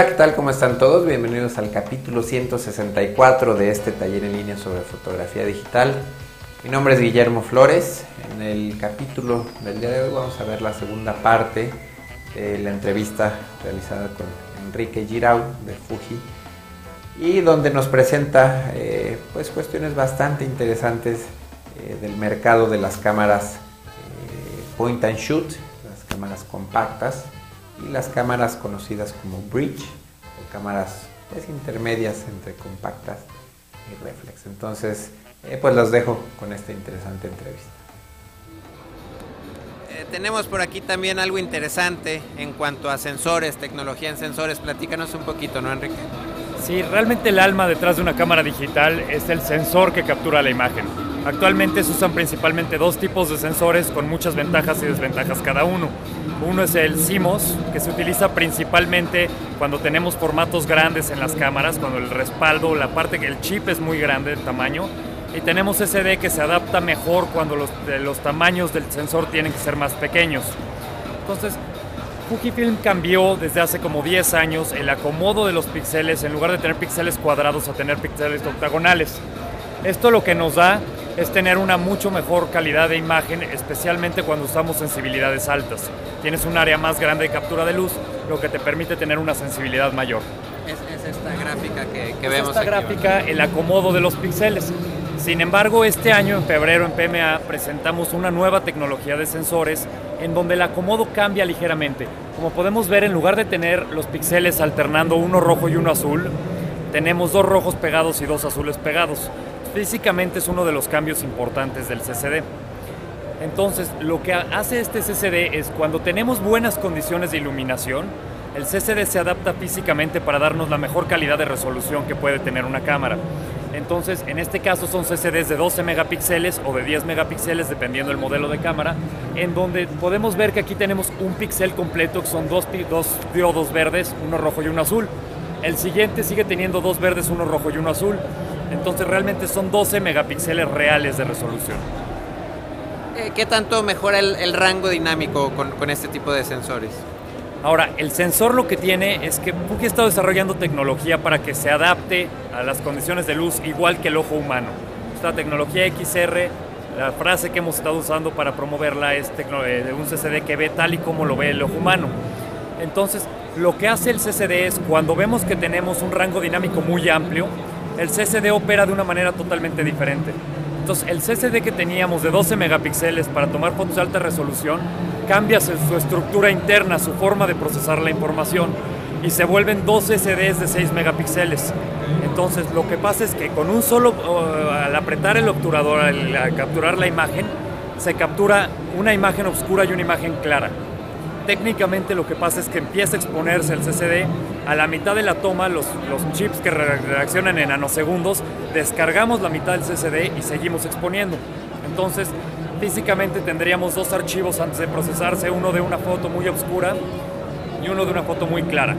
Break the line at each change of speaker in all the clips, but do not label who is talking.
Hola, ¿qué tal? ¿Cómo están todos? Bienvenidos al capítulo 164 de este taller en línea sobre fotografía digital. Mi nombre es Guillermo Flores. En el capítulo del día de hoy vamos a ver la segunda parte de la entrevista realizada con Enrique Girau de Fuji y donde nos presenta eh, pues cuestiones bastante interesantes eh, del mercado de las cámaras eh, point and shoot, las cámaras compactas y las cámaras conocidas como bridge o cámaras pues, intermedias entre compactas y reflex. Entonces, eh, pues los dejo con esta interesante entrevista.
Eh, tenemos por aquí también algo interesante en cuanto a sensores, tecnología en sensores. Platícanos un poquito, ¿no, Enrique?
Sí, realmente el alma detrás de una cámara digital es el sensor que captura la imagen. Actualmente se usan principalmente dos tipos de sensores con muchas ventajas y desventajas cada uno. Uno es el CMOS, que se utiliza principalmente cuando tenemos formatos grandes en las cámaras, cuando el respaldo, la parte que el chip es muy grande de tamaño. Y tenemos SD que se adapta mejor cuando los, los tamaños del sensor tienen que ser más pequeños. Entonces, Fujifilm cambió desde hace como 10 años el acomodo de los píxeles, en lugar de tener píxeles cuadrados a tener píxeles octagonales. Esto lo que nos da es tener una mucho mejor calidad de imagen, especialmente cuando usamos sensibilidades altas. Tienes un área más grande de captura de luz, lo que te permite tener una sensibilidad mayor.
Es, es esta gráfica que, que
Es
vemos
esta
aquí,
gráfica, el acomodo de los píxeles. Sin embargo, este año, en febrero, en PMA, presentamos una nueva tecnología de sensores en donde el acomodo cambia ligeramente. Como podemos ver, en lugar de tener los píxeles alternando uno rojo y uno azul, tenemos dos rojos pegados y dos azules pegados. Físicamente es uno de los cambios importantes del CCD. Entonces, lo que hace este CCD es cuando tenemos buenas condiciones de iluminación, el CCD se adapta físicamente para darnos la mejor calidad de resolución que puede tener una cámara. Entonces, en este caso son CCDs de 12 megapíxeles o de 10 megapíxeles, dependiendo del modelo de cámara, en donde podemos ver que aquí tenemos un píxel completo, que son dos, dos diodos verdes, uno rojo y uno azul. El siguiente sigue teniendo dos verdes, uno rojo y uno azul. Entonces, realmente son 12 megapíxeles reales de resolución.
Eh, ¿Qué tanto mejora el, el rango dinámico con, con este tipo de sensores?
Ahora, el sensor lo que tiene es que Fuji ha estado desarrollando tecnología para que se adapte a las condiciones de luz igual que el ojo humano. Esta tecnología XR, la frase que hemos estado usando para promoverla es eh, de un CCD que ve tal y como lo ve el ojo humano. Entonces, lo que hace el CCD es cuando vemos que tenemos un rango dinámico muy amplio, el CCD opera de una manera totalmente diferente. Entonces, el CCD que teníamos de 12 megapíxeles para tomar fotos de alta resolución cambia su, estructura interna, su forma de procesar la información y se vuelven dos CCDs de 6 megapíxeles. Entonces, lo que pasa es que con un solo, al apretar el obturador, al, al capturar la imagen, se captura una imagen oscura y una imagen clara. Técnicamente lo que pasa es que empieza a exponerse el CCD. A la mitad de la toma, los, los chips que re- reaccionan en nanosegundos, descargamos la mitad del CCD y seguimos exponiendo. Entonces, físicamente tendríamos dos archivos antes de procesarse, uno de una foto muy oscura y uno de una foto muy clara.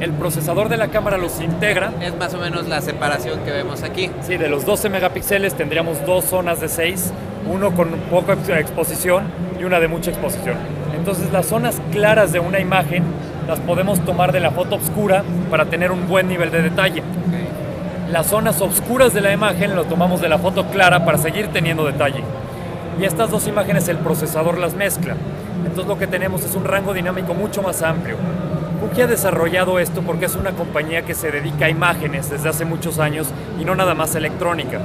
El procesador de la cámara los integra.
Es más o menos la separación que vemos aquí.
Sí, de los 12 megapíxeles tendríamos dos zonas de 6, uno con poca ex- exposición y una de mucha exposición. Entonces las zonas claras de una imagen las podemos tomar de la foto oscura para tener un buen nivel de detalle. Las zonas oscuras de la imagen lo tomamos de la foto clara para seguir teniendo detalle. Y estas dos imágenes el procesador las mezcla. Entonces lo que tenemos es un rango dinámico mucho más amplio. Fuji ha desarrollado esto porque es una compañía que se dedica a imágenes desde hace muchos años y no nada más electrónica.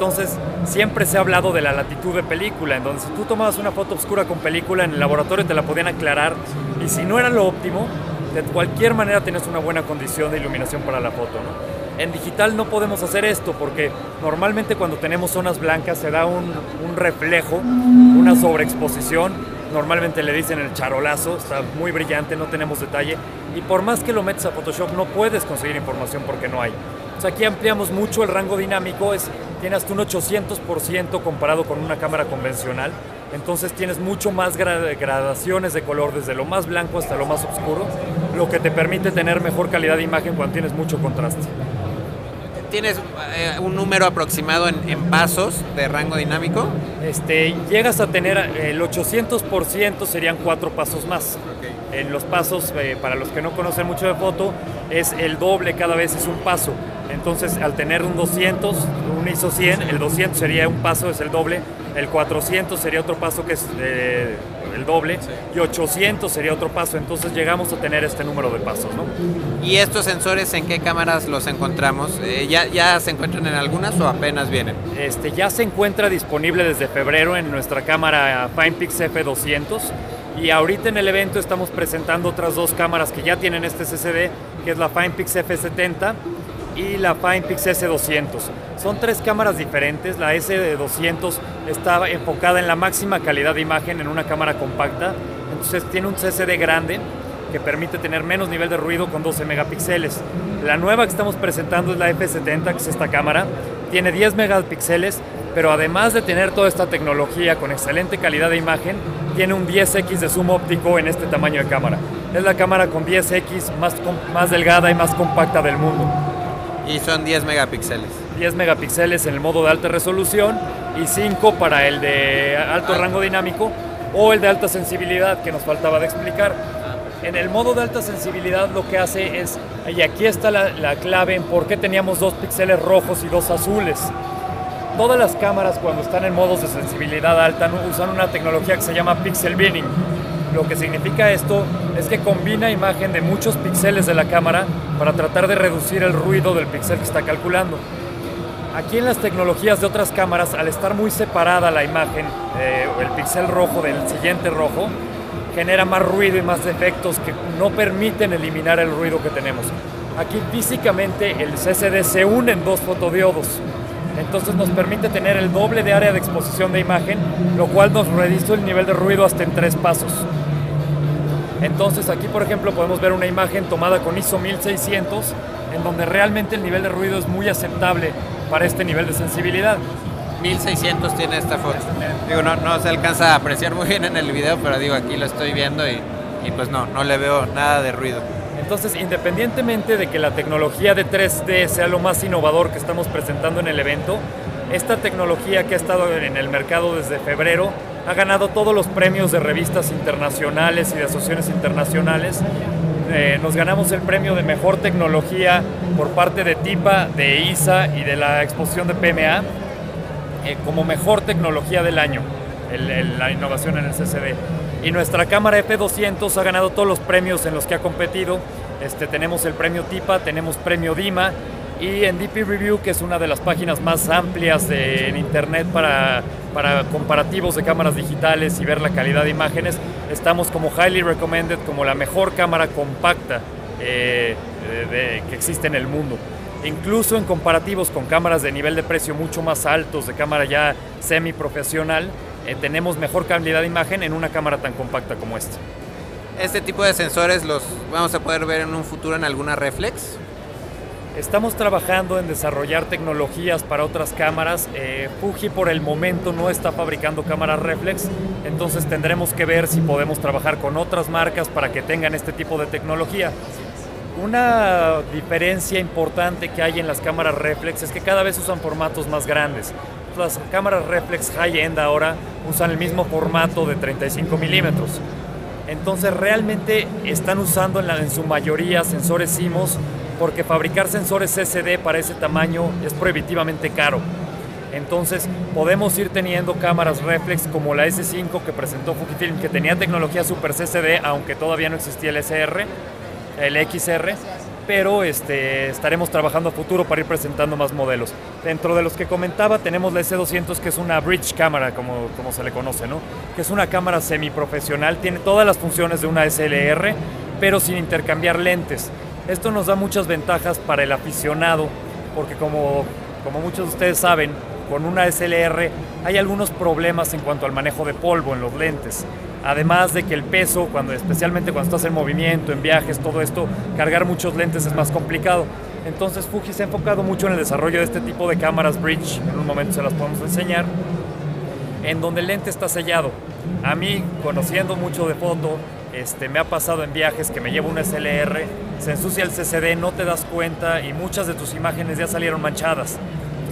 Entonces siempre se ha hablado de la latitud de película, en donde si tú tomabas una foto oscura con película en el laboratorio te la podían aclarar y si no era lo óptimo, de cualquier manera tienes una buena condición de iluminación para la foto. En digital no podemos hacer esto porque normalmente cuando tenemos zonas blancas se da un, un reflejo, una sobreexposición. Normalmente le dicen el charolazo, está muy brillante, no tenemos detalle. Y por más que lo metes a Photoshop no puedes conseguir información porque no hay. O sea, aquí ampliamos mucho el rango dinámico, es, tiene hasta un 800% comparado con una cámara convencional. Entonces tienes mucho más gra- gradaciones de color desde lo más blanco hasta lo más oscuro, lo que te permite tener mejor calidad de imagen cuando tienes mucho contraste.
¿Tienes eh, un número aproximado en, en, pasos de rango dinámico?
Este, llegas a tener el 800% serían cuatro pasos más. Okay. En los pasos, eh, para los que no conocen mucho de foto, es el doble cada vez es un paso. Entonces, al tener un 200, un ISO 100, el 200 sería un paso, es el doble. El 400 sería otro paso que es eh, el doble. Sí. Y 800 sería otro paso. Entonces, llegamos a tener este número de pasos. ¿no?
¿Y estos sensores en qué cámaras los encontramos? Eh, ¿ya, ¿Ya se encuentran en algunas o apenas vienen?
Este, ya se encuentra disponible desde febrero en nuestra cámara FinePix F200. Y ahorita en el evento estamos presentando otras dos cámaras que ya tienen este CCD, que es la FinePix F70 y la FinePix S200. Son tres cámaras diferentes. La S200 está enfocada en la máxima calidad de imagen en una cámara compacta. Entonces tiene un CCD grande que permite tener menos nivel de ruido con 12 megapíxeles. La nueva que estamos presentando es la F70, que es esta cámara. Tiene 10 megapíxeles, pero además de tener toda esta tecnología con excelente calidad de imagen, tiene un 10x de zoom óptico en este tamaño de cámara. Es la cámara con 10x más, más delgada y más compacta del mundo.
Y son 10 megapíxeles.
10 megapíxeles en el modo de alta resolución y 5 para el de alto rango dinámico o el de alta sensibilidad que nos faltaba de explicar. En el modo de alta sensibilidad lo que hace es, y aquí está la, la clave en por qué teníamos dos píxeles rojos y dos azules. Todas las cámaras cuando están en modos de sensibilidad alta usan una tecnología que se llama pixel binning. Lo que significa esto es que combina imagen de muchos píxeles de la cámara para tratar de reducir el ruido del píxel que está calculando. Aquí en las tecnologías de otras cámaras, al estar muy separada la imagen, eh, el píxel rojo del siguiente rojo, genera más ruido y más defectos que no permiten eliminar el ruido que tenemos. Aquí físicamente el CCD se une en dos fotodiodos, entonces nos permite tener el doble de área de exposición de imagen, lo cual nos reduce el nivel de ruido hasta en tres pasos. Entonces aquí por ejemplo podemos ver una imagen tomada con ISO 1600 en donde realmente el nivel de ruido es muy aceptable para este nivel de sensibilidad.
1600 tiene esta foto. Digo, no, no se alcanza a apreciar muy bien en el video, pero digo, aquí lo estoy viendo y, y pues no, no le veo nada de ruido.
Entonces, independientemente de que la tecnología de 3D sea lo más innovador que estamos presentando en el evento, esta tecnología que ha estado en el mercado desde febrero ha ganado todos los premios de revistas internacionales y de asociaciones internacionales. Eh, nos ganamos el premio de mejor tecnología por parte de TIPA, de ISA y de la exposición de PMA eh, como mejor tecnología del año, el, el, la innovación en el CCD. Y nuestra cámara F200 ha ganado todos los premios en los que ha competido. Este, tenemos el premio TIPA, tenemos premio DIMA y en DP Review, que es una de las páginas más amplias de, en Internet para, para comparativos de cámaras digitales y ver la calidad de imágenes, estamos como highly recommended, como la mejor cámara compacta eh, de, de, que existe en el mundo. Incluso en comparativos con cámaras de nivel de precio mucho más altos, de cámara ya semi-profesional, eh, tenemos mejor calidad de imagen en una cámara tan compacta como esta.
¿Este tipo de sensores los vamos a poder ver en un futuro en alguna reflex?
Estamos trabajando en desarrollar tecnologías para otras cámaras. Eh, Fuji por el momento no está fabricando cámaras reflex, entonces tendremos que ver si podemos trabajar con otras marcas para que tengan este tipo de tecnología. Una diferencia importante que hay en las cámaras reflex es que cada vez usan formatos más grandes. Las cámaras reflex high-end ahora usan el mismo formato de 35 milímetros. Entonces realmente están usando en, su mayoría sensores CMOS porque fabricar sensores CCD para ese tamaño es prohibitivamente caro. Entonces podemos ir teniendo cámaras reflex como la S5 que presentó Fujifilm, que tenía tecnología Super CCD, aunque todavía no existía el SR, el XR, pero este, estaremos trabajando a futuro para ir presentando más modelos. Dentro de los que comentaba tenemos la S200 que es una bridge cámara, como, como se le conoce, ¿no? que es una cámara semiprofesional, tiene todas las funciones de una SLR, pero sin intercambiar lentes. Esto nos da muchas ventajas para el aficionado, porque como, como muchos de ustedes saben, con una SLR hay algunos problemas en cuanto al manejo de polvo en los lentes. Además de que el peso, cuando, especialmente cuando estás en movimiento, en viajes, todo esto, cargar muchos lentes es más complicado. Entonces Fuji se ha enfocado mucho en el desarrollo de este tipo de cámaras bridge, en un momento se las podemos enseñar, en donde el lente está sellado. A mí, conociendo mucho de foto, Este, me ha pasado en viajes que me llevo un SLR, se ensucia el CCD, no te das cuenta y muchas de tus imágenes ya salieron manchadas.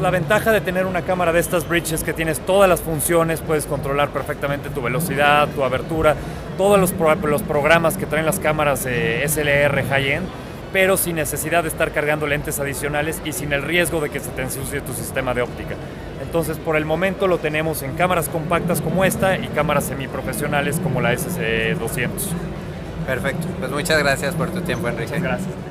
La ventaja de tener una cámara de estas bridges es que tienes todas las funciones, puedes controlar perfectamente tu velocidad, tu abertura, todos los, los programas que traen las cámaras SLR high-end, pero sin necesidad de estar cargando lentes adicionales y sin el riesgo de que se te ensucie tu sistema de óptica. Entonces, por el momento lo tenemos en cámaras compactas como esta y cámaras semiprofesionales como la SC200.
Perfecto. Pues muchas gracias por tu tiempo, Enrique.
Muchas gracias.